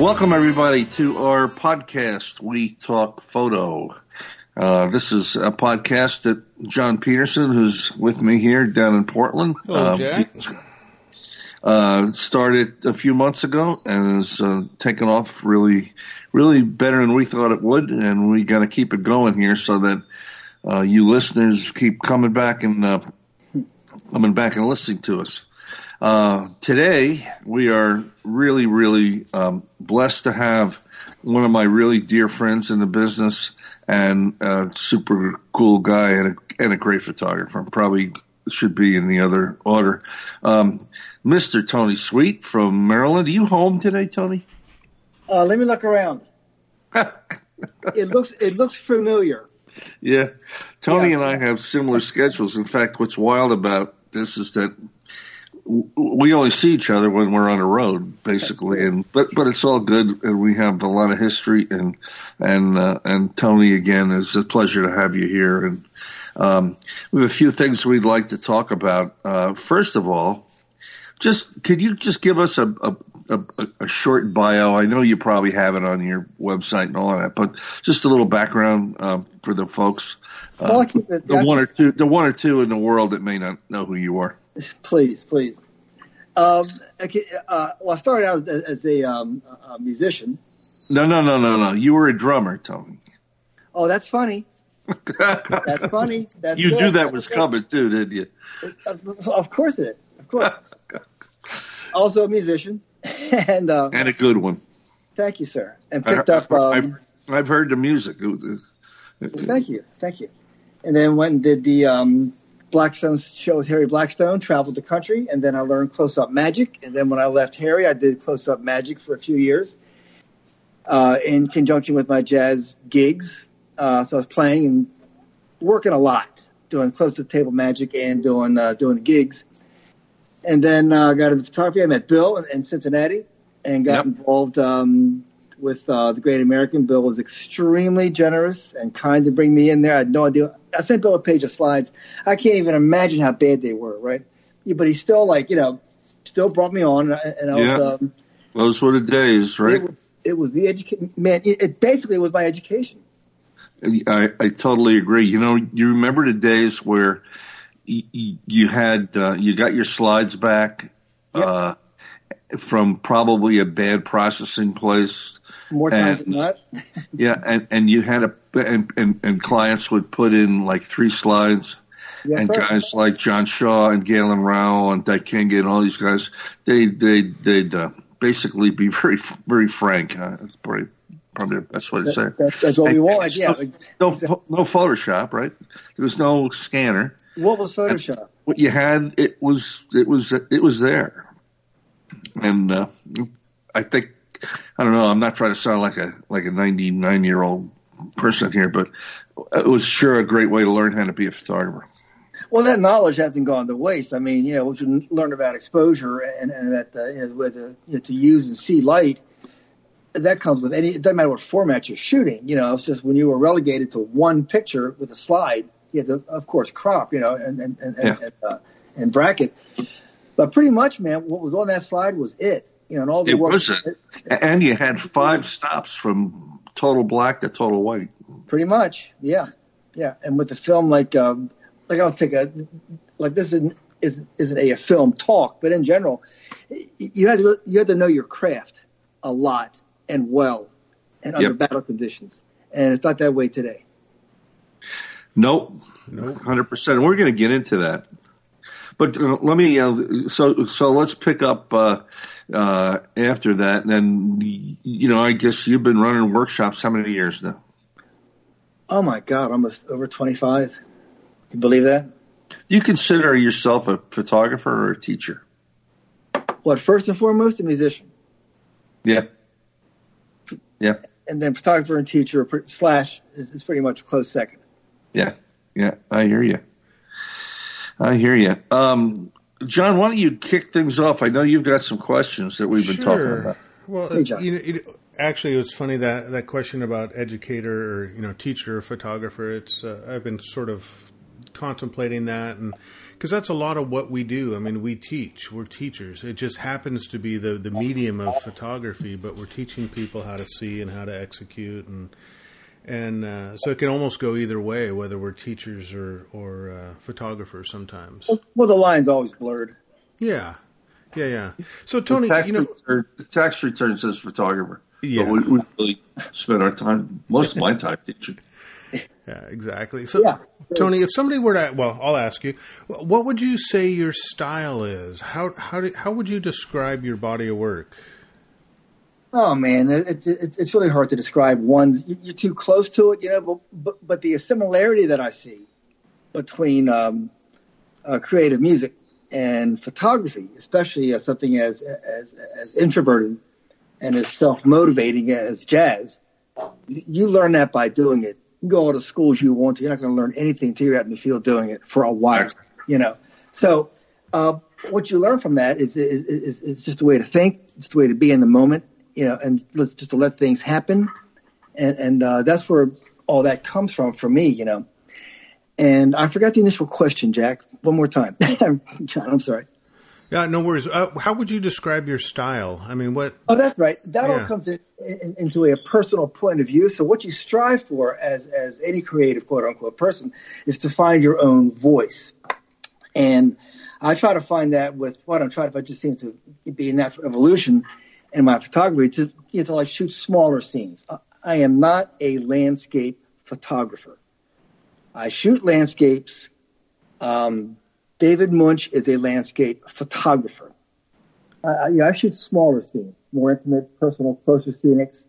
Welcome, everybody, to our podcast, We Talk Photo. Uh, this is a podcast that John Peterson, who's with me here down in Portland, Hello, uh, Jack. uh, started a few months ago and has uh, taken off really, really better than we thought it would. And we got to keep it going here so that uh, you listeners keep coming back and uh, coming back and listening to us. Uh, today, we are really, really um, blessed to have one of my really dear friends in the business and a super cool guy and a, and a great photographer. I Probably should be in the other order. Um, Mr. Tony Sweet from Maryland. Are you home today, Tony? Uh, let me look around. It looks it looks familiar. Yeah. Tony Yeah. and I have similar schedules. In fact, what's wild about this is that we only see each other when we're on the road, basically, and but but it's all good, and we have a lot of history, and and uh, and Tony again, it's a pleasure to have you here, and um, we have a few things we'd like to talk about. Uh, first of all, just could you just give us a, a a, a short bio? I know you probably have it on your website and all of that, but just a little background uh, for the folks, uh, Well, it- the one or two, the one or two in the world that may not know who you are. Please, please. Um, okay, uh, well, I started out as, as a, um, a musician. No, no, no, no, no. You were a drummer, Tony. Oh, that's funny. That's funny. That's you good. knew that That's was good. coming too, didn't you? Of, course it is. Of course. also a musician, and uh, And a good one. thank you, sir. And I- picked up. I- Um, I've, I've heard the music. Thank you, thank you. And then went and did the um, Blackstone show with Harry Blackstone. Traveled the country, and then I learned close up magic. And then when I left Harry, I did close up magic for a few years, uh, in conjunction with my jazz gigs. Uh, so I was playing and working a lot, doing close up table magic and doing uh, doing gigs. And then uh, got into photography. I met Bill in, in Cincinnati and got Yep. involved um, with uh, the Great American. Bill was extremely generous and kind to bring me in there. I had no idea. I sent Bill a page of slides. I can't even imagine how bad they were, right? Yeah, But he still, like, you know, still brought me on. And I, and I Yeah. was, um, Those were the days, right? it, was- it was the education, man, it, it basically was my education. I, I totally agree. You know, you remember the days where y- y- you had uh, you got your slides back Yep. uh, from probably a bad processing place. More times And- than not. Yeah, and, and you had a and, and, and clients would put in like three slides. Yes, and sir. guys like John Shaw and Galen Rowell and King and all these guys, they they they'd uh, basically be very very frank. Uh, that's probably probably the best way to say it. That's, that's what we want. Yeah. No, no, no Photoshop, right? There was no scanner. What was Photoshop? What you had, it was it was it was there, and uh, I think I don't know. I'm not trying to sound like a like a 99 year old person here, but it was sure a great way to learn how to be a photographer. Well, that knowledge hasn't gone to waste. I mean, you know, once you learn about exposure and, and that uh, you know, whether you know, to use and see light, that comes with any. It doesn't matter what format you're shooting. You know, it's just when you were relegated to one picture with a slide, you had to, of course, crop. You know, and and and, Yeah. and, uh, and bracket. But pretty much, man, what was on that slide was it. You know, and all the It work. was it. And you had five stops from total black to total white. Pretty much, yeah, yeah. And with the film, like, um, like I'll take a, like this isn't isn't, isn't a, film talk, but in general, you had to you had to know your craft a lot and well, and under Yep. battle conditions. And it's not that way today. Nope, Nope. hundred percent. We're going to get into that, but uh, let me. Uh, so so let's pick up uh, uh, after that. And then you know, I guess you've been running workshops how many years now? Oh my God, I'm over twenty five. You believe that? Do you consider yourself a photographer or a teacher? What first and foremost, a musician, Yeah, yeah, and then photographer and teacher slash is, is pretty much close second. yeah, yeah. I hear you. I hear you. Um, John, why don't you kick things off? I know you've got some questions that we've been talking about. Well, Hey, John. you know, it, actually, it was funny that that question about educator or you know teacher or photographer. It's uh, I've been sort of contemplating that and because that's a lot of what we do. I mean, we teach. We're teachers. It just happens to be the the medium of photography, but we're teaching people how to see and how to execute and and uh, so it can almost go either way, whether we're teachers or or uh, photographers. Sometimes. Well, the line's always blurred. Yeah, yeah, yeah. So Tony, tax you know, return, the tax return says photographer. Yeah. But we, we really spend our time, most of my time teaching. yeah, exactly. So, Yeah. Tony, if somebody were to, well, I'll ask you, what would you say your style is? How how do, how would you describe your body of work? Oh man, it, it, it's really hard to describe one. You're too close to it, you know. But but, the similarity that I see between um, uh, creative music and photography, especially as something as as as introverted and as self motivating as jazz, you learn that by doing it. You go all the schools you want to. You're not going to learn anything until you're out in the field doing it for a while, you know. So uh, what you learn from that is, is, is, is just a way to think, just a way to be in the moment, you know, and let's just to let things happen. And, and uh, that's where all that comes from for me, you know. And I forgot the initial question, Jack. One more time. John, I'm sorry. Yeah, no worries. Uh, how would you describe your style? I mean, what? Oh, that's right. That all comes in, in, into a personal point of view. So, what you strive for as as any creative quote unquote person is to find your own voice. And I try to find that with what I'm trying to. If I just seem to be in that evolution in my photography to to like shoot smaller scenes. I- I am not a landscape photographer. I shoot landscapes. Um, David Muench is a landscape photographer. I, I- I shoot smaller scenes, more intimate, personal, closer scenics,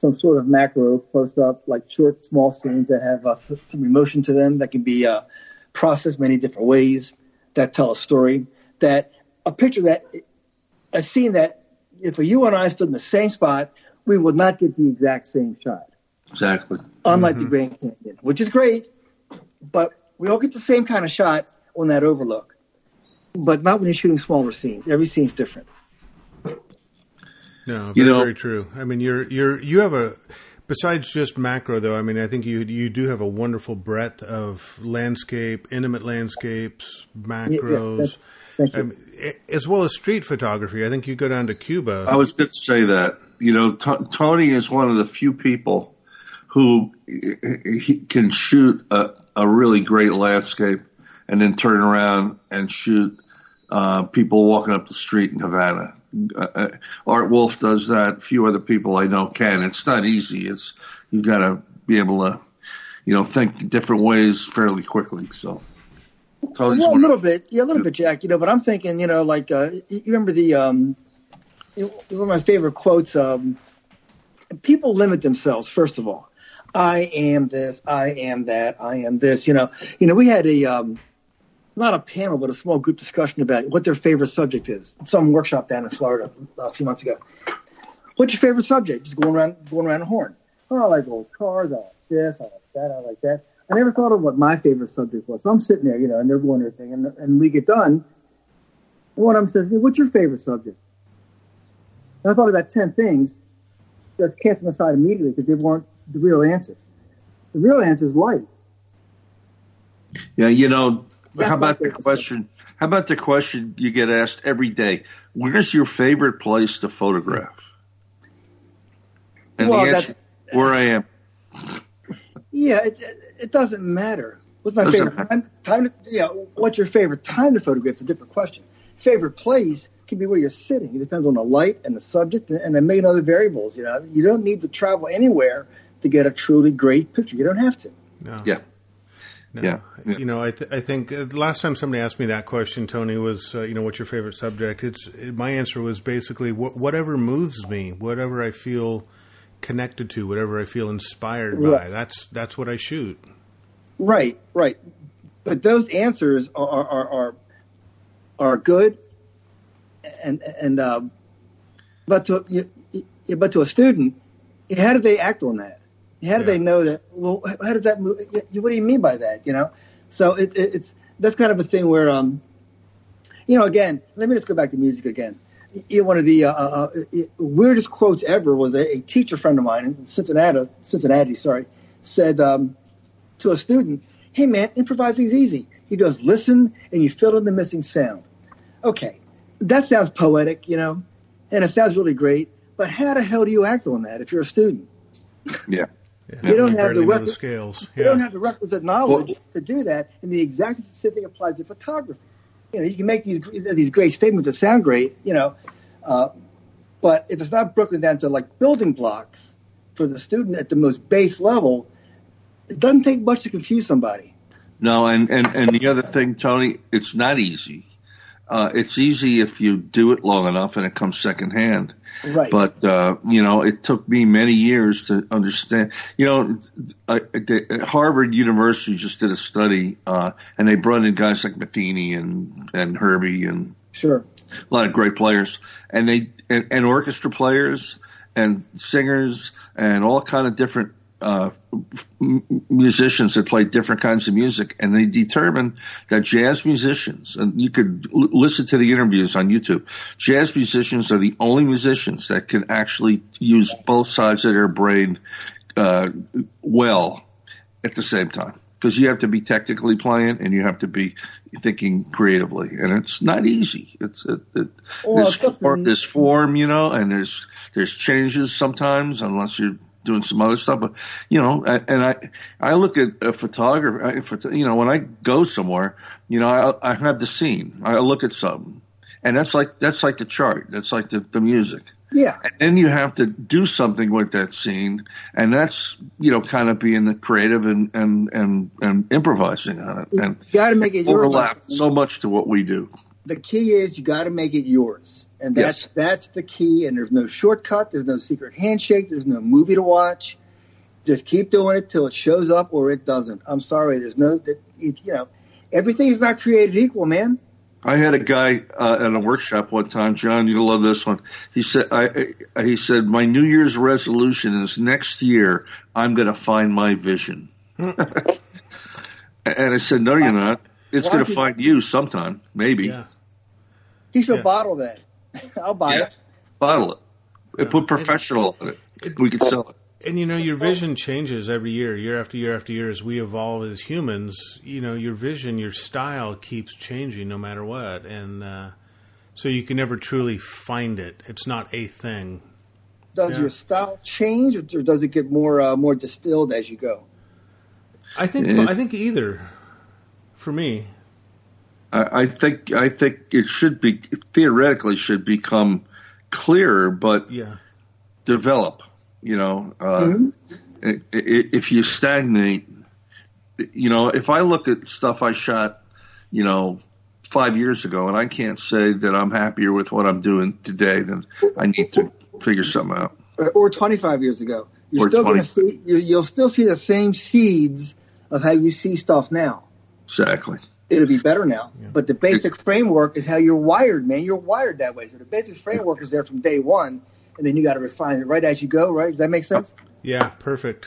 some sort of macro close up, like short, small scenes that have uh, some emotion to them that can be uh, processed many different ways, that tell a story. That a picture that a scene that if you and I stood in the same spot, we would not get the exact same shot. Exactly. Unlike the mm-hmm. Grand Canyon, which is great, but we all get the same kind of shot on that overlook. But not when you're shooting smaller scenes. Every scene's different. No, very, You know- very true. I mean, you're you're you have a besides just macro though. I mean, I think you you do have a wonderful breadth of landscape, intimate landscapes, macros, that's- Thank you. I as well as street photography. I think you go down to Cuba. I was going to say that. You know, T- Tony is one of the few people who he can shoot a, a really great landscape and then turn around and shoot uh, people walking up the street in Havana. Uh, uh, Art Wolfe does that. A few other people I know can. It's not easy. It's you've got to be able to, you know, think different ways fairly quickly. So, Tony's Well, a little bit, yeah, a little bit, Jack. You know, but I'm thinking, you know, like uh, you remember the um, one of my favorite quotes. Um, people limit themselves. First of all, I am this, I am that, I am this. You know, you know, we had a um, not a panel, but a small group discussion about what their favorite subject is. Some workshop down in Florida a few months ago. What's your favorite subject? Just going around, going around the horn. Oh, I like old cars. I like this. I like that. I like that. I never thought of what my favorite subject was. So I'm sitting there, you know, and they're doing their thing, and, and we get done. And one of them says, "What's your favorite subject?" And I thought about ten things, just cast them aside immediately because they weren't the real answer. The real answer is life. Yeah, you know, That's how about the question? How about the question you get asked every day? Where's your favorite place to photograph? And Well, the answer, where I am. Yeah, it, it doesn't matter. What's my Doesn't favorite matter. time? Time to, yeah, what's your favorite time to photograph? It's a different question. Favorite place can be where you're sitting. It depends on the light and the subject and, and a million other variables. You know, you don't need to travel anywhere to get a truly great picture. You don't have to. no. Yeah. No. Yeah, yeah. You know, I, th- I think uh, the last time somebody asked me that question, Tony, was, uh, you know, what's your favorite subject? It's my answer was basically wh- whatever moves me, whatever I feel connected to, whatever I feel inspired by. Right. That's that's what I shoot. Right, right. But those answers are are are, are, good, and and um, but to but to a student, how do they act on that? How do Yeah. they know that? Well, how does that move? What do you mean by that? You know, so it, it, it's that's kind of a thing where um, you know, again, let me just go back to music again. You know, one of the uh, uh, uh, weirdest quotes ever was a, a teacher friend of mine in Cincinnati, Cincinnati, sorry, said um, to a student, Hey man, improvising is easy. He goes, listen, and you fill in the missing sound. Okay, that sounds poetic, you know, and it sounds really great. But how the hell do you act on that if you're a student? Yeah. Yeah, You don't we have the barely record- the scales. You don't have the requisite knowledge Well- to do that, and the exact same thing applies to photography. You know, you can make these these great statements that sound great, you know, uh, but if it's not broken down to like building blocks for the student at the most base level, it doesn't take much to confuse somebody. No, and, and, and the other thing, Tony, it's not easy. Uh, it's easy if you do it long enough and it comes secondhand. Right. But uh, you know, it took me many years to understand. You know, I, the, Harvard University just did a study, uh, and they brought in guys like Metheny and and Herbie and sure. a lot of great players, and they and, and orchestra players and singers and all kind of different uh, musicians that play different kinds of music, and they determined that jazz musicians, and you could l- listen to the interviews on YouTube. Jazz musicians are the only musicians that can actually use both sides of their brain uh, well at the same time. Because you have to be technically playing and you have to be thinking creatively, and it's not easy. It's it, it, there's, form, there's form, you know, and there's there's changes sometimes unless you're doing some other stuff. But you know, and I I look at a photographer. I- You know, when I go somewhere, you know, I, I have the scene. I look at something, and that's like that's like the chart. That's like the, the music. Yeah. And then you have to do something with that scene, and that's you know kind of being the creative and and and, and improvising on it, and You got to make it overlap so much to what we do. the key is you got to make it yours, and that's Yes. that's the key. And there's no shortcut. There's no secret handshake. There's no movie to watch. Just keep doing it till it shows up or it doesn't. I'm sorry. There's no that it, you know everything is not created equal, man. I had a guy uh, at a workshop one time, John. You'll love this one. He said, I, I, "He said my New Year's resolution is next year I'm going to find my vision." and I said, "No, you're not. It's going to find you sometime, maybe. Yeah. He should Yeah. bottle that. I'll buy Yeah. it. Bottle it. Yeah. Put professional in it. We could sell it." And you know, your vision changes every year, year after year after year. As we evolve as humans, you know, your vision, your style keeps changing no matter what, and uh, so you can never truly find it. It's not a thing. Does Yeah. your style change, or does it get more uh, more distilled as you go? I think. Yeah. I think either. For me, I, I think I think it should be theoretically should become clearer, but yeah, develop. You know, uh, Mhm. i- i- if you stagnate, you know, if I look at stuff I shot, you know, five years ago, and I can't say that I'm happier with what I'm doing today, then I need to figure something out. Or, or 25 years ago, you're Or still going to see you'll still see the same seeds of how you see stuff now. Exactly. It'll be better now. But the basic framework is how you're wired, man. You're wired that way. So the basic framework is there from day one, and then you got to refine it right as you go. Right? Does that make sense? yeah, perfect.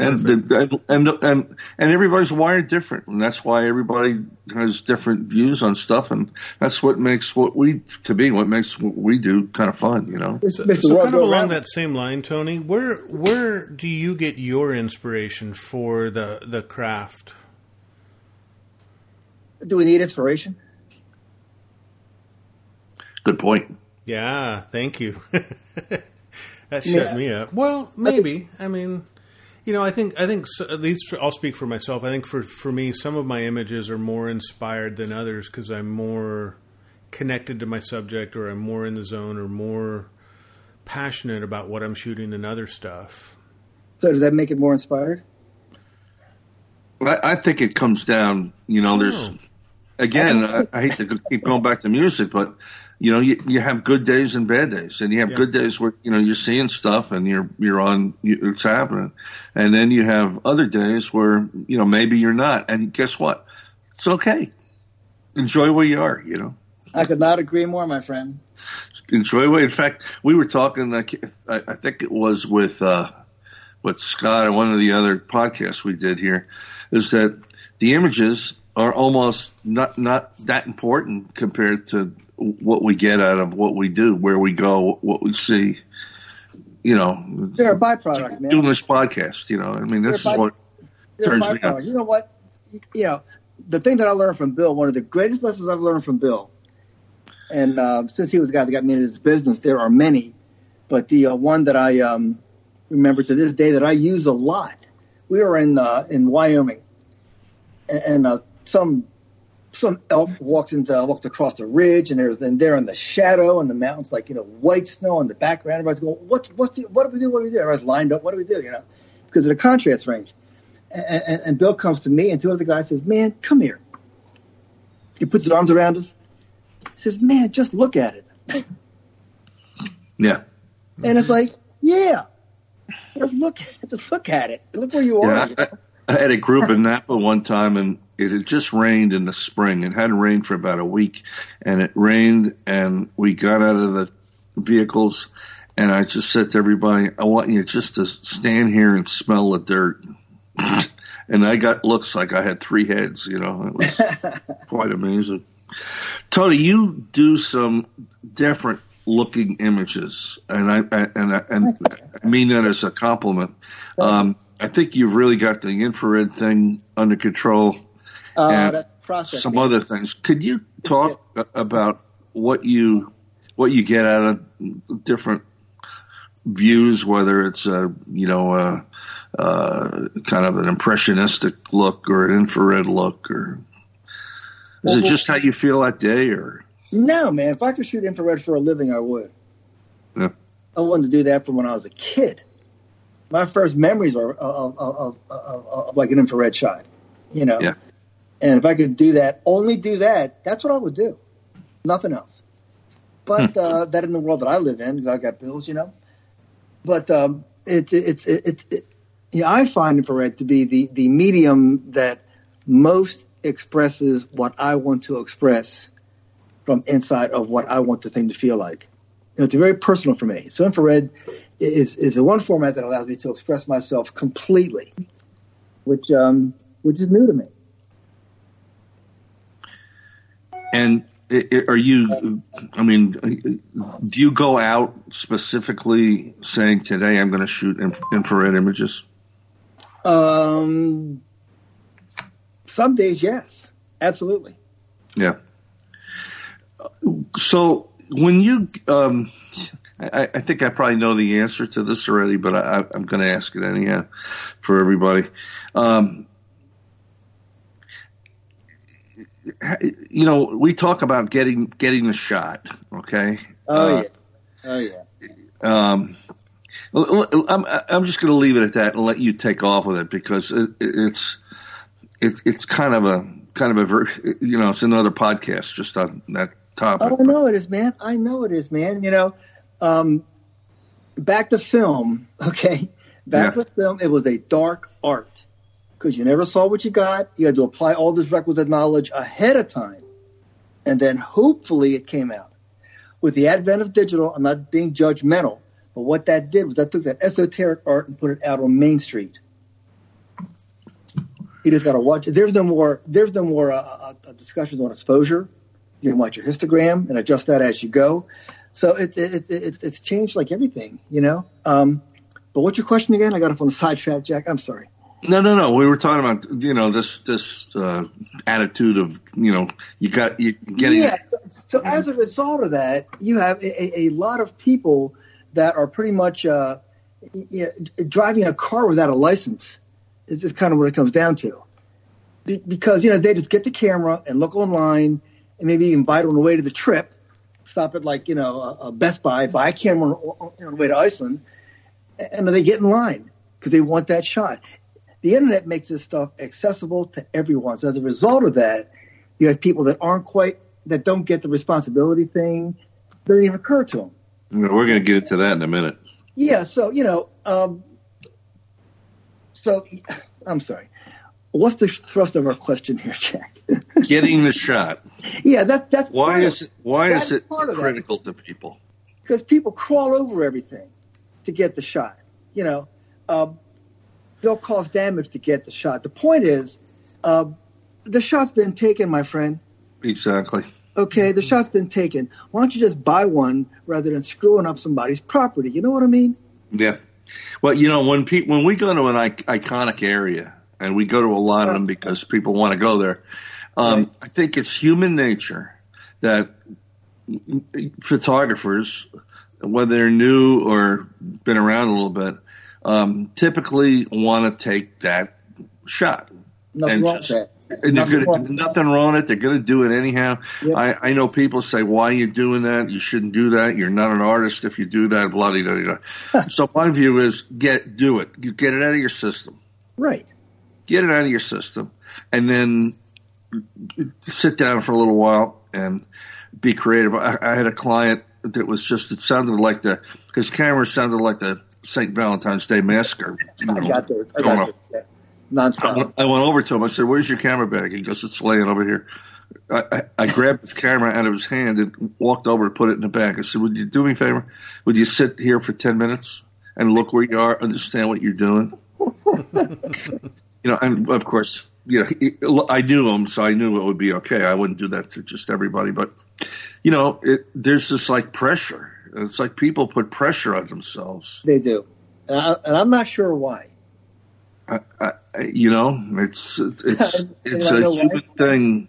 And, the, and and and everybody's wired different, and that's why everybody has different views on stuff, and that's what makes what we to be what makes what we do kind of fun, you know. It's So, so kind of along that same line, Tony, where where do you get your inspiration for the the craft? Do we need inspiration? Good point. Yeah, thank you. that shut Yeah. me up. Well, maybe. I mean, you know, I think I think so, at least for, I'll speak for myself. I think for for me, some of my images are more inspired than others because I'm more connected to my subject, or I'm more in the zone, or more passionate about what I'm shooting than other stuff. So does that make it more inspired? I, I think it comes down, you know, there's Oh. Again, I, I hate to keep going back to music, but you know, you, you have good days and bad days, and you have Yeah. good days where you know you're seeing stuff and you're you're on you, it's happening, and then you have other days where you know maybe you're not, and guess what? It's okay. Enjoy where you are, you know. I could not agree more, my friend. enjoy it. In fact, we were talking. I, think it was with uh, with Scott one of the other podcasts we did here. Is that the images are almost not not that important compared to what we get out of what we do, where we go, what we see. You know, They're a byproduct, man. doing this podcast. You know, I mean, this is They're a by- what turns me on. You know what? you know, the thing that I learned from Bill, one of the greatest lessons I've learned from Bill, and uh, since he was the guy that got me into this business, there are many, but the uh, one that I um, remember to this day that I use a lot. We were in uh, in Wyoming, and, and uh, some some elk walks into walks across the ridge, and there's and they're in the shadow and the mountains, like you know, white snow in the background. Everybody's going, "What's what's the, what do we do? What do we do?" Everybody's lined up. What do we do? You know, because of the contrast range. And, and, and Bill comes to me and two other guys says, "Man, come here." He puts his arms around us. He says, "Man, just look at it." Yeah. And it's like, yeah, just look, just look at it. Look where you are. Yeah, I, I had a group in Napa one time, and it had just rained in the spring. It hadn't rained for about a week, and it rained, and we got out of the vehicles, and I just said to everybody, "I want you just to stand here and smell the dirt." and I got looks like I had three heads. You know, it was quite amazing. Tony, you do some different looking images, and I and I, and I mean that as a compliment. Um, I think you've really got the infrared thing under control, and process. some other things. Could you talk about what you what you get out of different views, whether it's a you know a, uh, kind of an impressionistic look or an infrared look, or is it just how you feel that day, or No, man. If I could shoot infrared for a living, I would. Yeah. I wanted to do that from when I was a kid. My first memories are of, of, of, of, of like an infrared shot, you know. Yeah. And if I could do that, only do that, that's what I would do. Nothing else. But Hmm. uh, that in the world that I live in, 'cause I've got bills, you know. But um, it's it's it's it, yeah, I find infrared to be the the medium that most expresses what I want to express from inside of what I want the thing to feel like. You know, it's very personal for me. So infrared is is the one format that allows me to express myself completely, which um, which is new to me. And are you? I mean, do you go out specifically saying today I'm going to shoot inf- infrared images? Um, some days, yes, absolutely. Yeah. So when you, um, I, I think I probably know the answer to this already, but I, I'm going to ask it anyhow for everybody. Um, you know, we talk about getting getting the shot. Okay. Oh Uh, yeah, oh yeah. um, I'm, I'm just going to leave it at that and let you take off with it because it, it's it's it's kind of a kind of a you know it's another podcast just on that topic. Oh, I know it is, man. I know it is, man. You know, um, back to film, okay? Back Yeah. to film, it was a dark art because you never saw what you got. You had to apply all this requisite knowledge ahead of time, and then hopefully it came out. With the advent of digital, I'm not being judgmental, but what that did was that took that esoteric art and put it out on Main Street. You just got to watch it. There's no more. There's no more uh, uh, uh, discussions on exposure. You can watch your histogram and adjust that as you go. So it, it, it, it, it's changed like everything, you know. Um, but what's your question again? I got up on the sidetrack, Jack. I'm sorry. No, no, no. We were talking about you know this this uh, attitude of you know you got you getting yeah. So as a result of that, you have a, a, lot of people that are pretty much uh, driving a car without a license. Is, is kind of what it comes down to. Be, because you know they just get the camera and look online and maybe even buy it on the way to the trip. Stop at like you know a, a Best Buy, buy a camera on, on, on the way to Iceland, and they get in line because they want that shot. The internet makes this stuff accessible to everyone. So as a result of that, you have people that aren't quite that don't get the responsibility thing. Doesn't even occur to them. we're going to get into that in a minute. Yeah. So you know. Um, so I'm sorry. What's the thrust of our question here, Jack? Getting the shot. yeah, that that's Why is it why is it part of that. critical to people? because people crawl over everything to get the shot. You know, um, they'll cause damage to get the shot. The point is, uh, the shot's been taken, my friend. Exactly. Okay, the shot's been taken. Why don't you just buy one rather than screwing up somebody's property? You know what I mean? Yeah. Well, you know when pe- when we go to an iconic area and we go to a lot of them because people want to go there. Um, Right. I think it's human nature that photographers, whether they're new or been around a little bit, um, typically want to take that shot. Nothing And wrong just- with that. And Nothing gonna, wrong. nothing wrong with it. They're going to do it anyhow. Yep. I, I know people say, "Why are you doing that? You shouldn't do that. You're not an artist if you do that." Blah blah blah. blah. so my view is, get do it. You get it out of your system. Right. Get it out of your system, and then sit down for a little while and be creative. I, I had a client that was just it sounded like the his camera sounded like the St. Valentine's Day massacre. You I got those. I got those. Yeah. I went, I went over to him. I said, "Where's your camera bag?" He goes, "It's laying over here." I, I, I grabbed his camera out of his hand and walked over to put it in the bag. I said, "Would you do me a favor? Would you sit here for ten minutes and look where you are, understand what you're doing?" you know, and of course, you know, he, I knew him, so I knew it would be okay. I wouldn't do that to just everybody, but you know, it, there's this like pressure. It's like people put pressure on themselves. They do. And, I, I'm not sure why. I, I, you know, it's it's it's a know why. human thing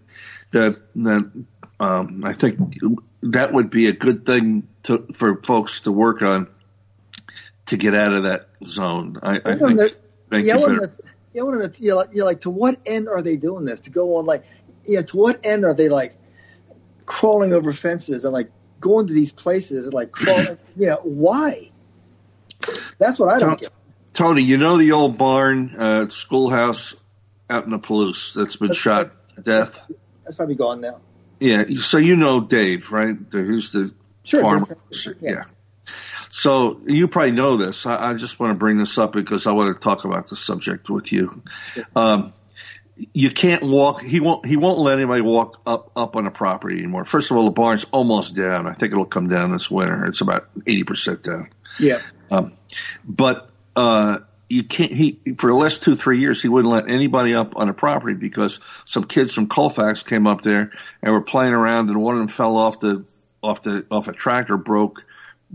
that that um, I think that would be a good thing to for folks to work on to get out of that zone. I, I think wonder- make yeah, I you wonder- better. yeah, I wonder, you know, like, you know, like to what end are they doing this? To go on like, you know, to what end are they like crawling over fences and like going to these places like crawling? you know, why? That's what I don't Don't- get. Tony, you know the old barn uh, schoolhouse out in the Palouse that's been shot to death. That's probably gone now. Yeah, so you know Dave, right? Who's the Sure. farmer. different- Yeah. So you probably know this. I, I just want to bring this up because I want to talk about the subject with you. Um, you can't walk. He won't. He won't let anybody walk up up on a property anymore. First of all, the barn's almost down. I think it'll come down this winter. It's about eighty percent down. Yeah. Um, but uh, you can't. He for the last two three years he wouldn't let anybody up on a property because some kids from Colfax came up there and were playing around and one of them fell off the off the off a tractor broke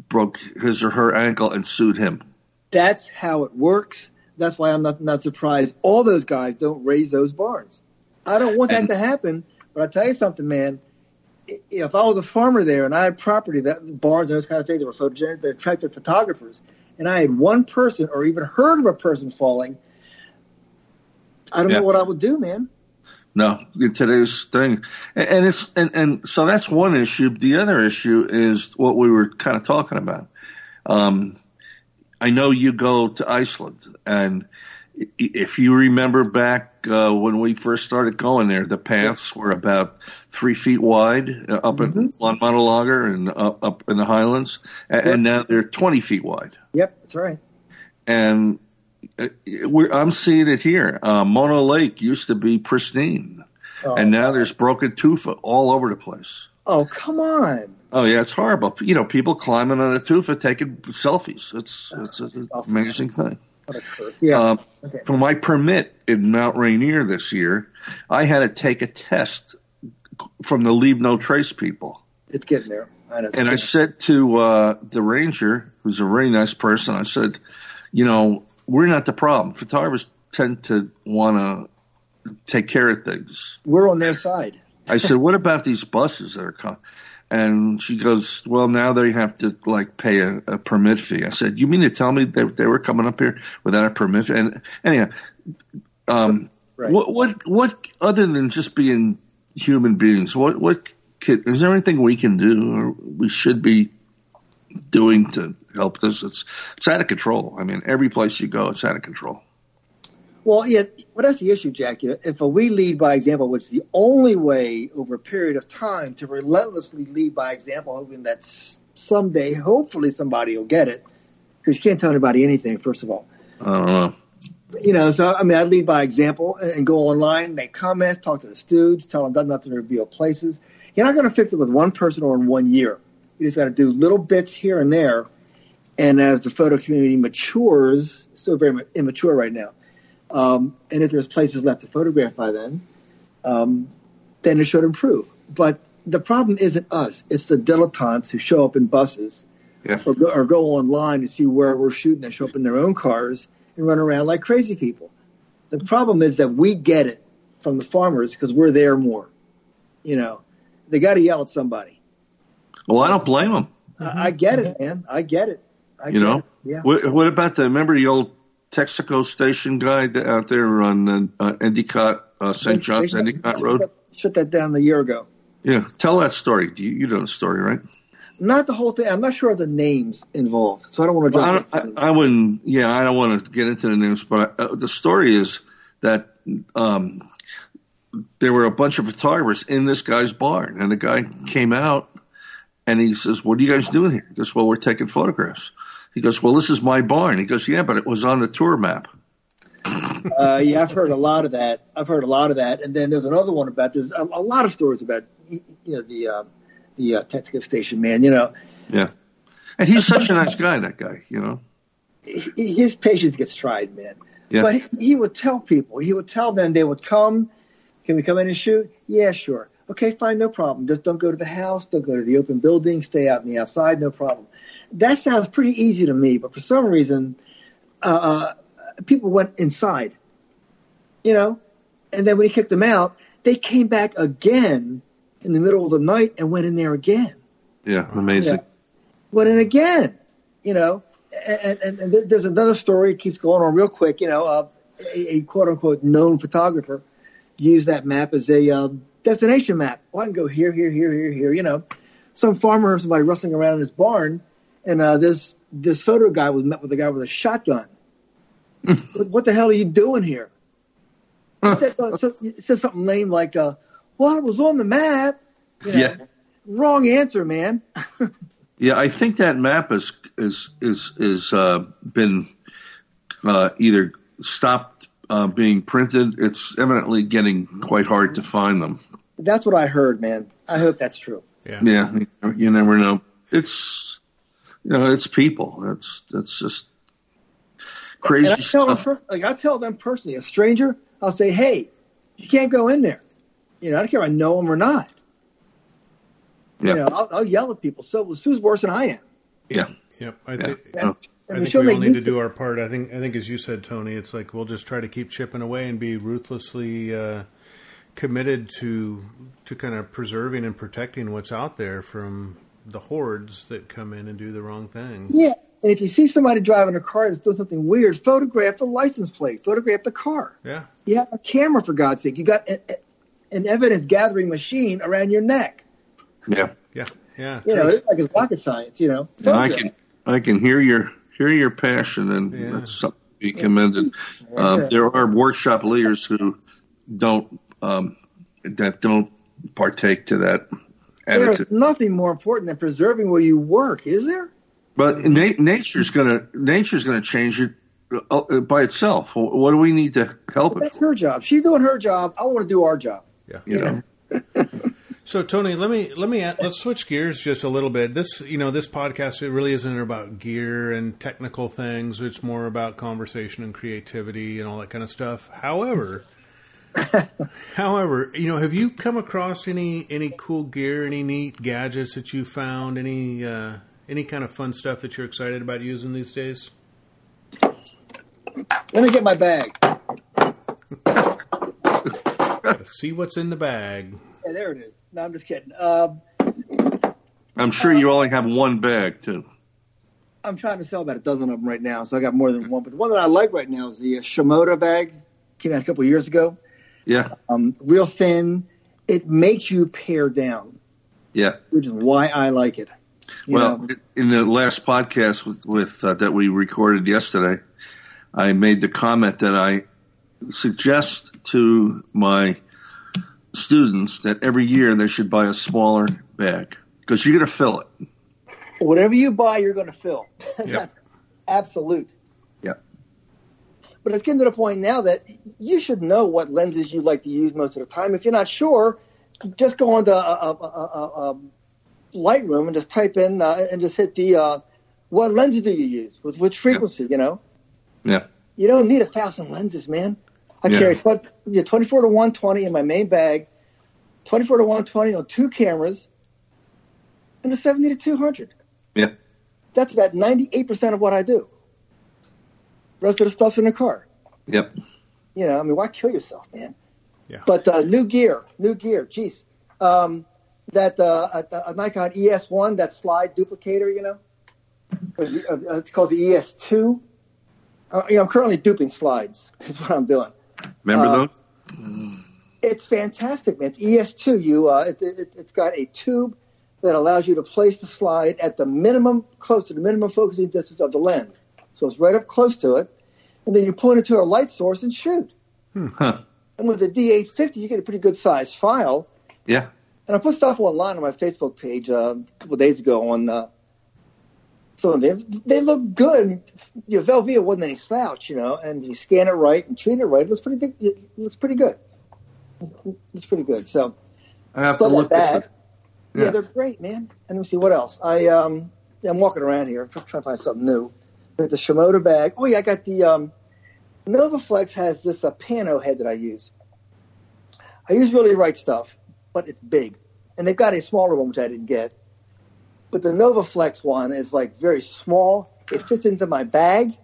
broke his or her ankle and sued him. That's how it works. That's why I'm not not surprised. All those guys don't raise those barns. I don't want that to happen. But I tell you something, man. If I was a farmer there and I had property that barns and those kind of things that were photogenic, that attracted photographers, and I had one person or even heard of a person falling, I don't Yeah. know what I would do, man. No, in today's thing, and, and it's and, and so that's one issue. The other issue is what we were kind of talking about. Um, I know you go to Iceland, and if you remember back uh, when we first started going there, the paths were about three feet wide uh, up in on Landmannalaugar and up, up in the Highlands, and, and now they're twenty feet wide. Yep, that's right. And uh, we're, I'm seeing it here. Uh, Mono Lake used to be pristine Oh, and now there's broken tufa all over the place. Oh come on. Oh yeah, it's horrible. You know, people climbing on a tufa taking selfies. It's it's an amazing thing. What a curse. Yeah. Um, okay. for my permit in Mount Rainier this year, I had to take a test from the Leave No Trace people. It's getting there. I. And I said to uh, the ranger, who's a very nice person, I said, you know, we're not the problem. Photographers tend to want to take care of things. We're on their side. I said, "What about these buses that are coming?" And she goes, "Well, now they have to like pay a, a permit fee." I said, "You mean to tell me they, they were coming up here without a permit?" fee? And anyhow, um, Right. what what what other than just being human beings, what what could, is there anything we can do or we should be doing to help this? It's it's out of control. I mean, every place you go, it's out of control. Well, yeah, well, that's the issue, Jack. You know, if we lead by example, which is the only way over a period of time to relentlessly lead by example, hoping that someday, hopefully, somebody will get it, because you can't tell anybody anything, first of all. I don't know. You know, so I mean, I lead by example and, go online, make comments, talk to the students, tell them not to reveal places. You're not going to fix it with one person or in one year. You just got to do little bits here and there. And as the photo community matures, still very immature right now. Um, and if there's places left to photograph by then, um, then it should improve. But the problem isn't us; it's the dilettantes who show up in buses Yeah. or, go, or go online to see where we're shooting and show up in their own cars and run around like crazy people. The problem is that we get it from the farmers because we're there more. You know, they got to yell at somebody. Well, I don't blame them. I, I get it, man. I get it. I You get know, it. Yeah. What, what about the remember the old Texaco station guy th- out there on uh, Endicott, uh, St. John's They- they- Endicott Road? that- Shut that down a year ago. Yeah, tell that story. You, you know the story, right? Not the whole thing. I'm not sure of the names involved, so I don't want to. Well, I, I, I wouldn't. Yeah, I don't want to get into the names, but uh, the story is that um, there were a bunch of photographers in this guy's barn, and the guy came out and he says, "What are you guys doing here?" He goes, "Well, we're taking photographs." He goes, "Well, this is my barn." He goes, "Yeah, but it was on the tour map." Uh, yeah, I've heard a lot of that. I've heard a lot of that, and then there's another one about there's a, a lot of stories about you know the uh, the uh, Texaco station man. You know, Yeah, and he's such a nice guy. That guy, you know. his patience gets tried, man. Yeah. But he, he would tell people, he would tell them they would come. Can we come in and shoot? Yeah, sure. Okay, fine, no problem. Just don't go to the house. Don't go to the open building. Stay out in the outside, no problem. That sounds pretty easy to me, but for some reason, uh, uh, people went inside. You know, and then when he kicked them out, they came back again in the middle of the night and went in there again Yeah, amazing. Yeah. went in again, you know. And, and, and there's another story it keeps going on real quick. You know, uh, a, a quote unquote known photographer used that map as a um, destination map. Well, I can go here, here, here, here, here. You know, some farmer or somebody rustling around in his barn, and uh, this this photo guy was met with a guy with a shotgun. what, what the hell are you doing here? He said, uh, so, said something lame like, uh, "Well, it was on the map." You know, Yeah. Wrong answer, man. Yeah, I think that map is is is is uh, been uh, either stopped uh, being printed. It's evidently getting quite hard to find them. That's what I heard, man. I hope that's true. Yeah. Yeah, you- you never know. It's you know, it's people. That's that's just crazy And I tell them, stuff. per- like I tell them personally, a stranger, I'll say, "Hey, you can't go in there." You know, I don't care if I know them or not. Yeah. You know, I'll, I'll yell at people. So Sue's worse than I am. Yeah, Yep. I yeah. think. Yeah. I I mean, think she'll we all make need to YouTube- do our part. I think. I think, as you said, Tony, it's like we'll just try to keep chipping away and be ruthlessly uh, committed to to kind of preserving and protecting what's out there from the hordes that come in and do the wrong thing. Yeah. And if you see somebody driving a car that's doing something weird, photograph the license plate, photograph the car. Yeah. You have a camera, for God's sake. You got a, a- an evidence gathering machine around your neck. yeah. Yeah. Yeah. You know, it's like a rocket science. You know, And I can I can hear your hear your passion, and Yeah. that's something to be commended. Um, Yeah. there are workshop leaders who don't um, that don't partake to that There's nothing more important than preserving where you work, is there? But na- nature's gonna nature's gonna change it uh, by itself. What do we need to help it? That's her job. She's doing her job. I want to do our job. Yeah. You know, So Tony, let me let me add- let's switch gears just a little bit. This you know this podcast it really isn't about gear and technical things. It's more about conversation and creativity and all that kind of stuff. However, however, you know, have you come across any any cool gear, any neat gadgets that you found, any uh, any kind of fun stuff that you're excited about using these days? Let me get my bag. Gotta see what's in the bag. Yeah, there it is. No, I'm just kidding. Um, I'm sure you only have one bag too. I'm trying to sell about a dozen of them right now, so I got more than one. But the one that I like right now is the uh, Shimoda bag. Came out a couple of years ago. Yeah, Um, real thin. It makes you pare down, yeah. which is why I like it. You well, know? in the last podcast with with uh, that we recorded yesterday, I made the comment that I suggest to my students that every year they should buy a smaller bag because you're going to fill it. whatever you buy, you're going to fill. That's absolute. Yeah. But it's getting to the point now that you should know what lenses you like to use most of the time. If you're not sure, just go on to uh, uh, uh, uh, Lightroom and just type in uh, and just hit the uh, what lenses do you use with which frequency. You know, Yeah, you don't need a thousand lenses, man. I Yeah. carry tw- yeah, 24 to 120 in my main bag, 24 to 120 on two cameras, and a 70 to 200 yeah, that's about 98% of what I do. The rest of the stuff's in the car. yep. You know, I mean, why kill yourself, man? Yeah. But uh, new gear, new gear. Jeez, um, that uh, a, a Nikon ES1, that slide duplicator, you know, or the, uh, it's called the ES2. Uh, you know, I'm currently duping slides. That's what I'm doing. Remember Uh, those? It's fantastic, man. It's ES2. You, uh, it, it, it's got a tube that allows you to place the slide at the minimum, close to the minimum focusing distance of the lens. So it's right up close to it, and then you point it to a light source and shoot. Huh. And with the D850, you get a pretty good sized file. Yeah. And I put stuff online on my Facebook page uh, a couple of days ago on uh, some of them. They look good. You know, Velvia wasn't any slouch, you know, and you scan it right and treat it right. It looks pretty good. It looks pretty good. It's pretty good. So I have to look at bad. Yeah. Yeah. they're great, man. And let me see what else. I um, I'm walking around here trying to find something new. Got the Shimoda bag. Oh yeah, I got the um, Novoflex has this uh, pano head that I use. I use really right stuff, but it's big, and they've got a smaller one which I didn't get. But the Novoflex one is like very small. It fits into my bag,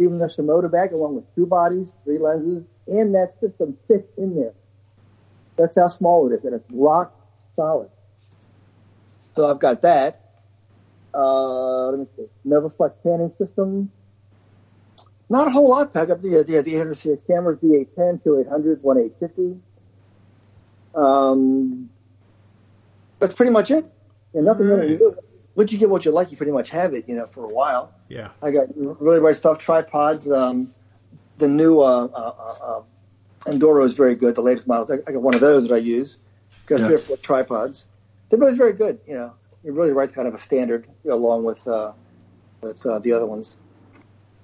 even the Shimoda bag, along with two bodies, three lenses, and that system fits in there. That's how small it is, and it's rock solid. So I've got that. Uh, let me see. Novoflex panning system. Not a whole lot. I got the the, the 800 series cameras, D810, 2800, 1850. Um, that's pretty much it. And nothing really Alright. new. Once you get what you like, you pretty much have it, you know, for a while. Yeah. I got really right stuff, tripods. Um, the new uh, uh, uh, uh, Enduro is very good. The latest model. I I got one of those that I use. Got Yeah. three or four tripods. They're both very good. You know, it really writes kind of a standard you know, along with uh, with uh, the other ones.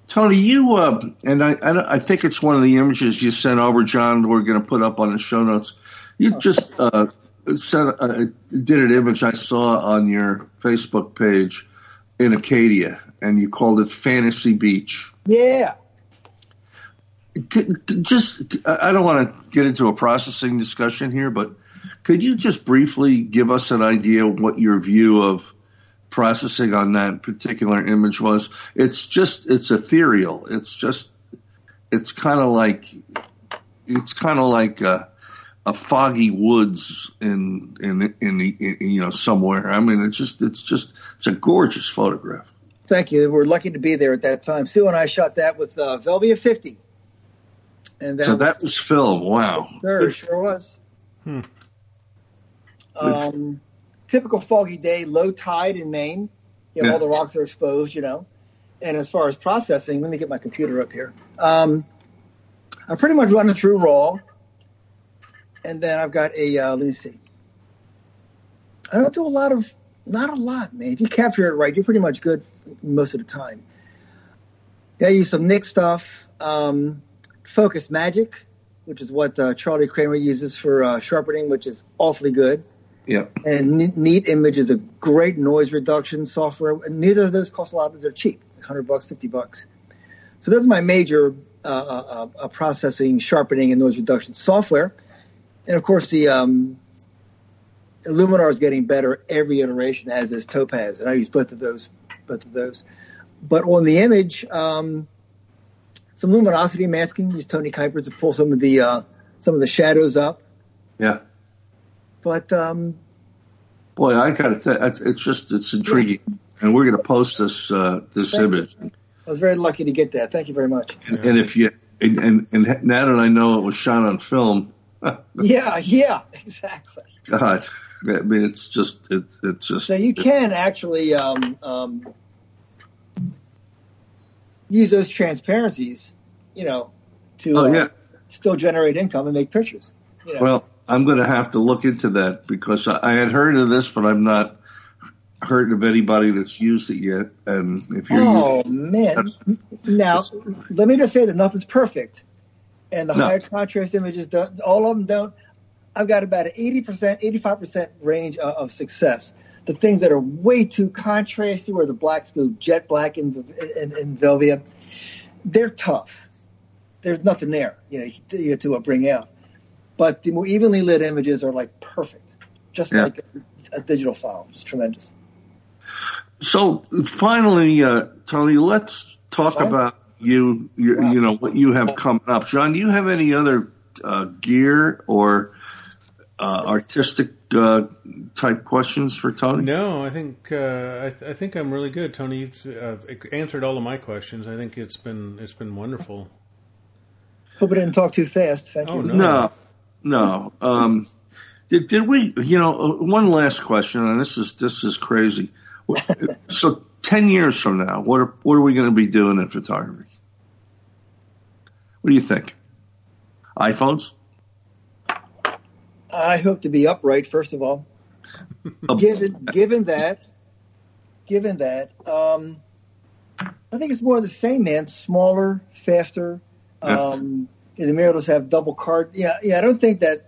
Tony, you uh, and I, I, I think it's one of the images you sent over, John. We're going to put up on the show notes. You just uh, sent, uh, did an image I saw on your Facebook page in Acadia, and you called it Fantasy Beach. Yeah. Could, just, I I don't want to get into a processing discussion here, but could you just briefly give us an idea what your view of processing on that particular image was? It's just, it's ethereal. It's just, it's kind of like, it's kind of like a, a foggy woods in, in, in, the, in, you know, somewhere. I mean, it's just, it's just, it's a gorgeous photograph. Thank you. We're lucky to be there at that time. Sue and I shot that with uh, Velvia 50. And that So was, that was film. Wow. sure, sure was. Hmm. Um, typical foggy day, low tide in Maine. You know, Yeah. all the rocks are exposed, you know. And as far as processing, let me get my computer up here. Um, I'm pretty much running through raw. And then I've got a, uh, let me see. I don't do a lot of, not a lot, man. If you capture it right, you're pretty much good most of the time. I use some Nik stuff, um, Focus Magic, which is what uh, Charlie Cramer uses for uh, sharpening, which is awfully good. Yeah. And Neat Image is a great noise reduction software. And neither of those cost a lot, but they're cheap, 100 bucks, 50 bucks. So those are my major uh, uh, uh, processing, sharpening, and noise reduction software. And of course, the um, Illuminar is getting better every iteration, as is Topaz, and I use both of those. Both of those. But on the image, um, some luminosity masking. Use Tony Kuyper to pull some of the uh, some of the shadows up. Yeah. But um, Boy, I gotta tell you, it's- just it's intriguing, and we're gonna post this uh, this Thank you. image. I was very lucky to get that. Thank you very much. And if you and, and and now that I know it was shot on film, Yeah, yeah, exactly. God, I mean it's just it, it's just So you can actually um, um, use those transparencies, you know, to Oh uh, yeah. still generate income and make pictures. You know? Well, I'm gonna have to look into that because I, I had heard of this, but I'm not heard of anybody that's used it yet. And if you're oh man! Now let me just say that nothing's perfect, and the No. higher contrast images, don't, all of them don't. I've got about an eighty percent, eighty-five percent range of, of success. The things that are way too contrasty, where the blacks go jet black in, in, in Velvia, they're tough. There's nothing there, you know, to, to bring out. But the more evenly lit images are like perfect, just Yeah. like a, a digital file. It's tremendous. So finally, uh, Tony, let's talk Fine. about you you, you know what you have coming up. John, do you have any other uh, gear or uh, artistic uh, type questions for Tony? No, I think uh, I, I think I'm really good, Tony. You've uh, answered all of my questions. I think it's been it's been wonderful. Hope I didn't talk too fast. Thank Oh, you. no. No, no. Um, did did we? You know, uh, one last question, and this is this is crazy. so ten years from now, what are what are we going to be doing in photography? What do you think? iPhones? I hope to be upright first of all. given given that, given that, um, I think it's more of the same, man. Smaller, faster. Yeah. Um, the mirrorless have double card. Yeah, yeah. I don't think that.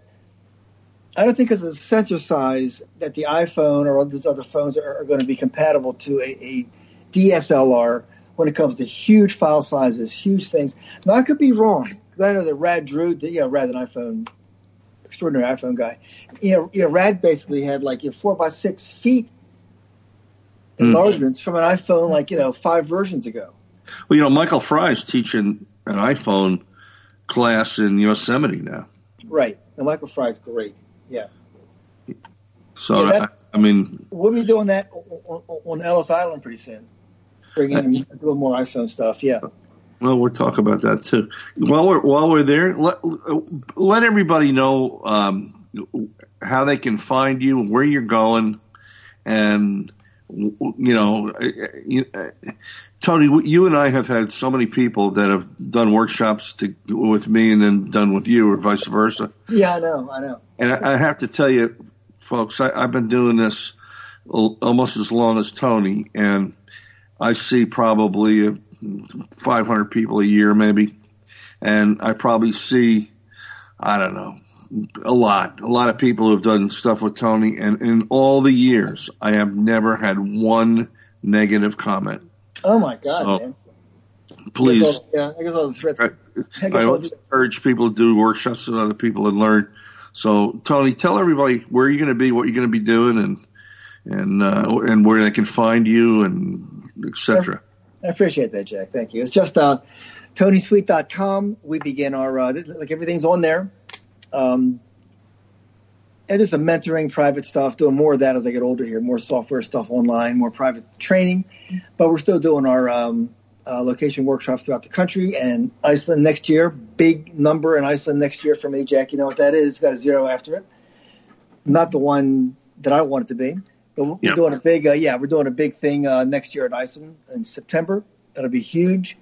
I don't think because of the sensor size that the iPhone or all those other phones are, are going to be compatible to a, a DSLR when it comes to huge file sizes, huge things. Now I could be wrong because I know that Rad Drew, you know, Rad an iPhone, extraordinary iPhone guy. You know, you know, Rad basically had like you know, four by six feet Hmm. enlargements from an iPhone like you know five versions ago. Well, you know, Michael Frye's teaching an iPhone class in Yosemite now. Right. And Michael Frye's great. Yeah. So Yeah, that- I, I mean, We'll be doing that on, on, on Ellis Island pretty soon. Bringing in a little more iPhone stuff. Yeah. well, we'll talk about that too. While we're while we're there, let let everybody know um, how they can find you, where you're going, and you know, you, Tony, you and I have had so many people that have done workshops to, with me and then done with you, or vice versa. Yeah, I know. I know. And I, I have to tell you, folks, I, I've been doing this almost as long as Tony, and I see probably uh, 500 people a year, maybe, and I probably see, I don't know, a lot, a lot of people who have done stuff with Tony, and in all the years, I have never had one negative comment. Oh my God, So, man. Please. I yeah, I guess all the threats. I, I I always encourage people to do workshops with other people and learn. So, Tony, tell everybody where you're going to be, what you're going to be doing, and and uh, and where they can find you, and etc. I appreciate that, Jack. Thank you. It's just uh, TonySweet.com. We begin our, uh, like everything's on there. Um, and there's some mentoring, private stuff, doing more of that as I get older here, more software stuff online, more private training. But we're still doing our um, uh, location workshops throughout the country and Iceland next year. Big number in Iceland next year for me, Jack. You know what that is? It's got a zero after it. Not the one that I want it to be. But we're Yeah. doing a big, uh, yeah, we're doing a big thing uh, next year in Iceland in September. That'll be huge.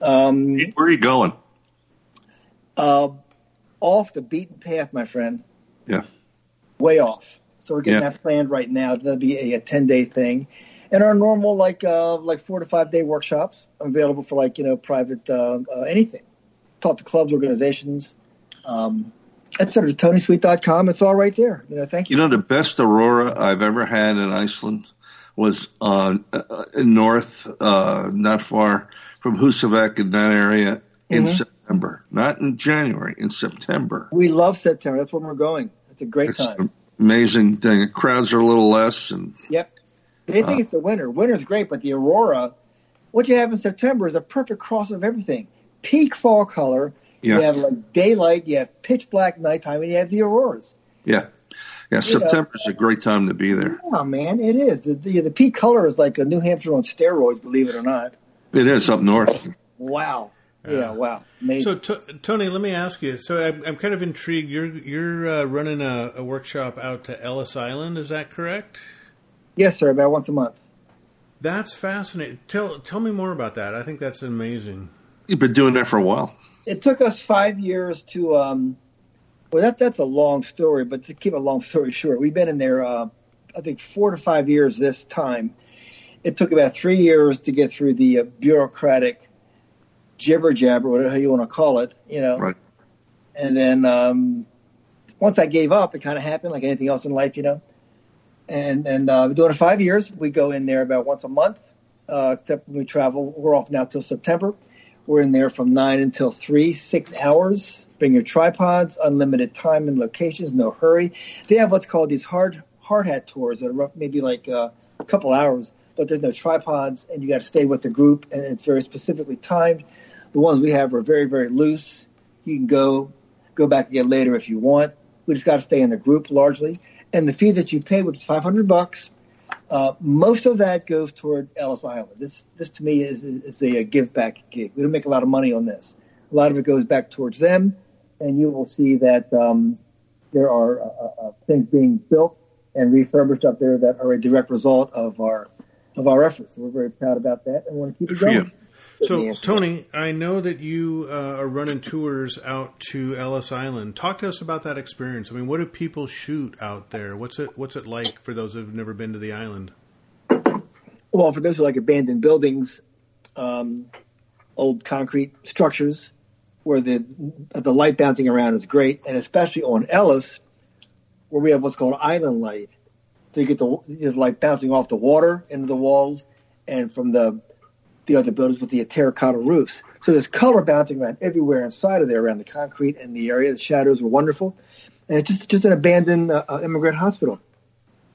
Um, Where are you going? uh, off the beaten path, my friend. Yeah. Way off. So we're getting Yeah. that planned right now. That'll be a, a ten day thing, and our normal like uh, like four to five day workshops available for like you know private uh, uh, anything. Talk to clubs, organizations, um, etc. TonySweet.com. It's all right there. You know, thank you. You know, the best aurora I've ever had in Iceland was uh, uh, in north, uh, not far from Husavik in that area in Mhm. September, not in January, in September. we love September. That's when we're going. It's a great It's time. amazing thing. Crowds are a little less, and Yep. They think Uh, it's the winter. Winter's great, but the aurora, what you have in September is a perfect cross of everything. Peak fall color. Yeah, You have like daylight. You have pitch black nighttime, and you have the auroras. yeah, yeah. September is a great time to be there. Oh man, it is. The, the the peak color is like a New Hampshire on steroids. Believe it or not. It is up north. Wow. Yeah. Yeah. Wow. Amazing. So, t- Tony, let me ask you. So, I'm, I'm kind of intrigued. You're you're uh, running a, a workshop out to Ellis Island. Is that correct? yes, sir. About once a month. That's fascinating. Tell tell me more about that. I think that's amazing. You've been doing that for a while. It took us five years to. um Well, that that's a long story, but to keep a long story short, we've been in there. Uh, I think four to five years this time. It took about three years to get through the uh, bureaucratic jibber jabber, whatever you want to call it. You know. Right. And then um, once I gave up, it kind of happened like anything else in life, you know. And and uh, doing it five years. We go in there about once a month, uh, except when we travel. We're off now till September. We're in there from nine until three, six hours. Bring your tripods, unlimited time and locations, no hurry. They have what's called these hard hard hat tours that are maybe like uh, a couple hours, but there's no tripods, and you got to stay with the group, and it's very specifically timed. The ones we have are very, very loose. You can go go back again later if you want. We just got to stay in the group largely, and the fee that you pay, which is 500 bucks, uh, most of that goes toward Ellis Island. This this to me is is a, a give back gig. We don't make a lot of money on this. A lot of it goes back towards them, and you will see that um, there are uh, uh, uh things being built and refurbished up there that are a direct result of our of our efforts. So we're very proud about that and want to keep it going. So, Tony, I know that you uh, are running tours out to Ellis Island. Talk to us about that experience. I mean, what do people shoot out there? What's it What's it like for those who've never been to the island? Well, for those who like abandoned buildings, um, old concrete structures, where the the light bouncing around is great, and especially on Ellis, where we have what's called island light. So you get the, you light bouncing off the water into the walls, and from the the other buildings with the terracotta roofs. So there's color bouncing around everywhere inside of there, around the concrete and the area. The shadows were wonderful, and it's just just an abandoned uh, uh, immigrant hospital.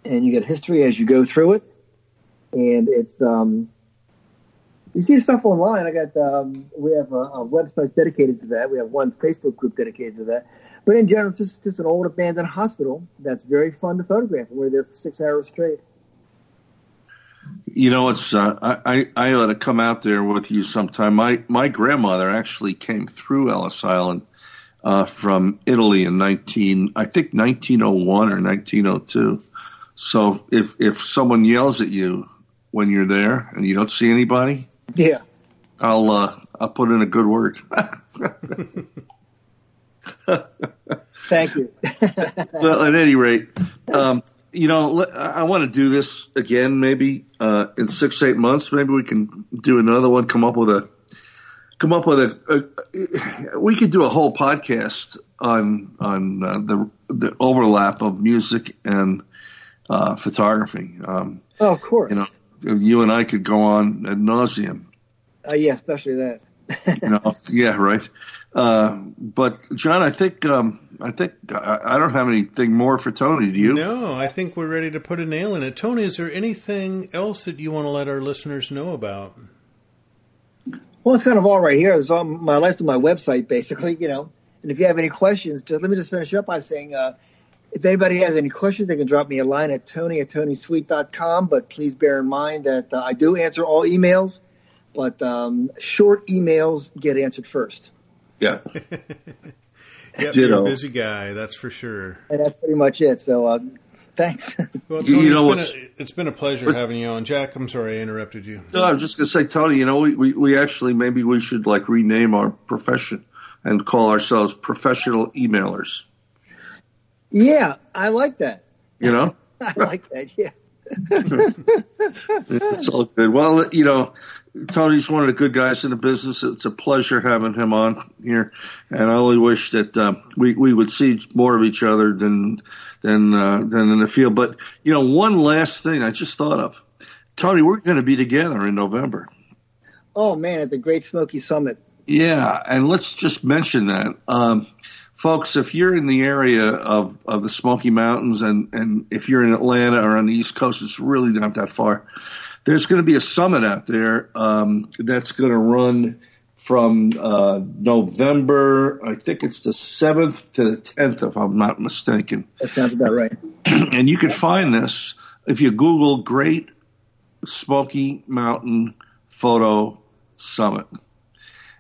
And you get history as you go through it, and it's um, you see stuff online. I got um, we have a, a website dedicated to that. We have one Facebook group dedicated to that. But in general, just just an old abandoned hospital that's very fun to photograph. We're there for six hours straight. You know, it's uh, I I ought to come out there with you sometime. My my grandmother actually came through Ellis Island uh, from Italy in nineteen I think nineteen oh one or nineteen oh two. So if if someone yells at you when you're there and you don't see anybody, yeah, I'll uh, I'll put in a good word. Thank you. well, at any rate, um, you know, I want to do this again, maybe uh, in six, eight months. Maybe we can do another one. Come up with a, come up with a. a we could do a whole podcast on on uh, the the overlap of music and uh, photography. Um, oh, of course. You know, you and I could go on ad nauseum. Uh, yeah, especially that. you know, yeah, right. Uh, but John, I think um, I think I, I, don't have anything more for Tony. Do you? No, I think we're ready to put a nail in it. Tony, is there anything else that you want to let our listeners know about? Well, it's kind of all right here. It's all my life's on my website, basically. You know, and if you have any questions, just, let me just finish up by saying. Uh, if anybody has any questions, they can drop me a line at tony at tonysweet.com. But please bear in mind that uh, I do answer all emails, but um, short emails get answered first. Yeah. yep, you're a busy guy, that's for sure. And that's pretty much it. So, uh, thanks. Well, Tony, you know, it's, been a, it's been a pleasure having you on. Jack, I'm sorry I interrupted you. No, I was just going to say, Tony, you know, we, we, we actually, maybe we should like rename our profession and call ourselves professional emailers. Yeah, I like that. You know? I like that, yeah. it's all good. Well, you know, Tony's one of the good guys in the business. It's a pleasure having him on here, and I only wish that uh, we we would see more of each other than than uh, than in the field. But you know, one last thing I just thought of, Tony, we're going to be together in November. Oh man, at the Great Smoky Summit. Yeah, and let's just mention that. Um, folks, if you're in the area of, of the Smoky Mountains and, and if you're in Atlanta or on the East Coast, it's really not that far there's going to be a summit out there um, that's going to run from uh, November, I think it's the 7th to the 10th, if I'm not mistaken. That sounds about right. and you can find this if you Google Great Smoky Mountain Photo Summit.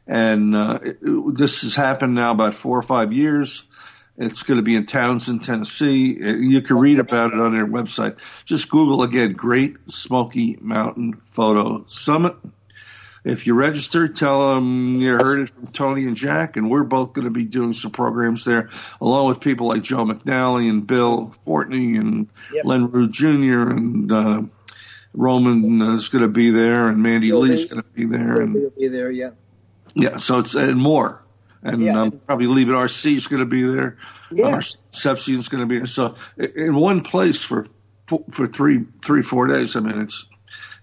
And uh, it, this has happened now about four or five years. It's going to be in Townsend, Tennessee. You can read about it on their website. Just Google again, Great Smoky Mountain Photo Summit. If you register, tell them you heard it from Tony and Jack, and we're both going to be doing some programs there, along with people like Joe McNally and Bill Fortney and yep. Len Rue Jr. and uh, Roman is going to be there, and Mandy Lee is going to be there, and be there, yeah, yeah. So it's and more and yeah. um, probably Leave It RC is going to be there. Yeah. Our is going to be there. So in one place for for three three four days. I mean, it's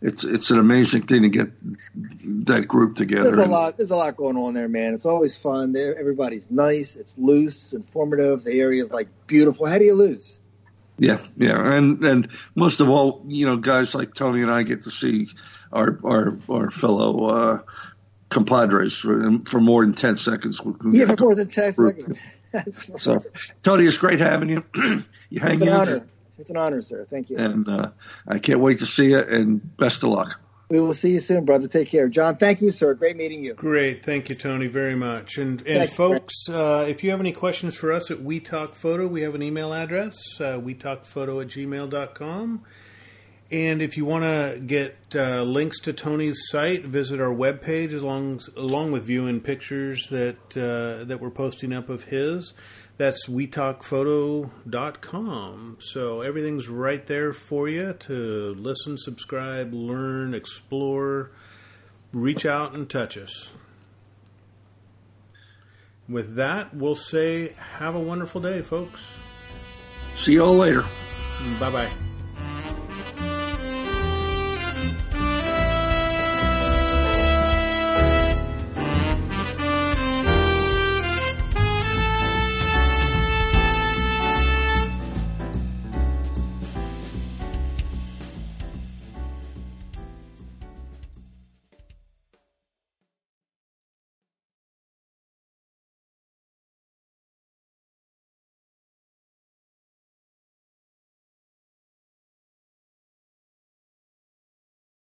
it's it's an amazing thing to get that group together. There's a lot. There's a lot going on there, man. It's always fun. Everybody's nice. It's loose, informative. The area is like beautiful. How do you lose? Yeah, yeah, and and most of all, you know, guys like Tony and I get to see our our our fellow uh, compadres for, for more than ten seconds. Yeah, for more than ten seconds. so, Tony, it's great having you. you hang it's an in honor. there. It's an honor, sir. Thank you. And uh, I can't wait to see you. And best of luck. We will see you soon, brother. Take care, John. Thank you, sir. Great meeting you. Great, thank you, Tony, very much. And and Thanks, folks, uh, if you have any questions for us at We Talk Photo, we have an email address, uh, we talk photo at gmail.com. And if you want to get uh, links to Tony's site, visit our webpage along along with viewing pictures that uh, that we're posting up of his. That's wetalkphoto.com. So everything's right there for you to listen, subscribe, learn, explore, reach out and touch us. With that, we'll say have a wonderful day, folks. See you all later. Bye bye.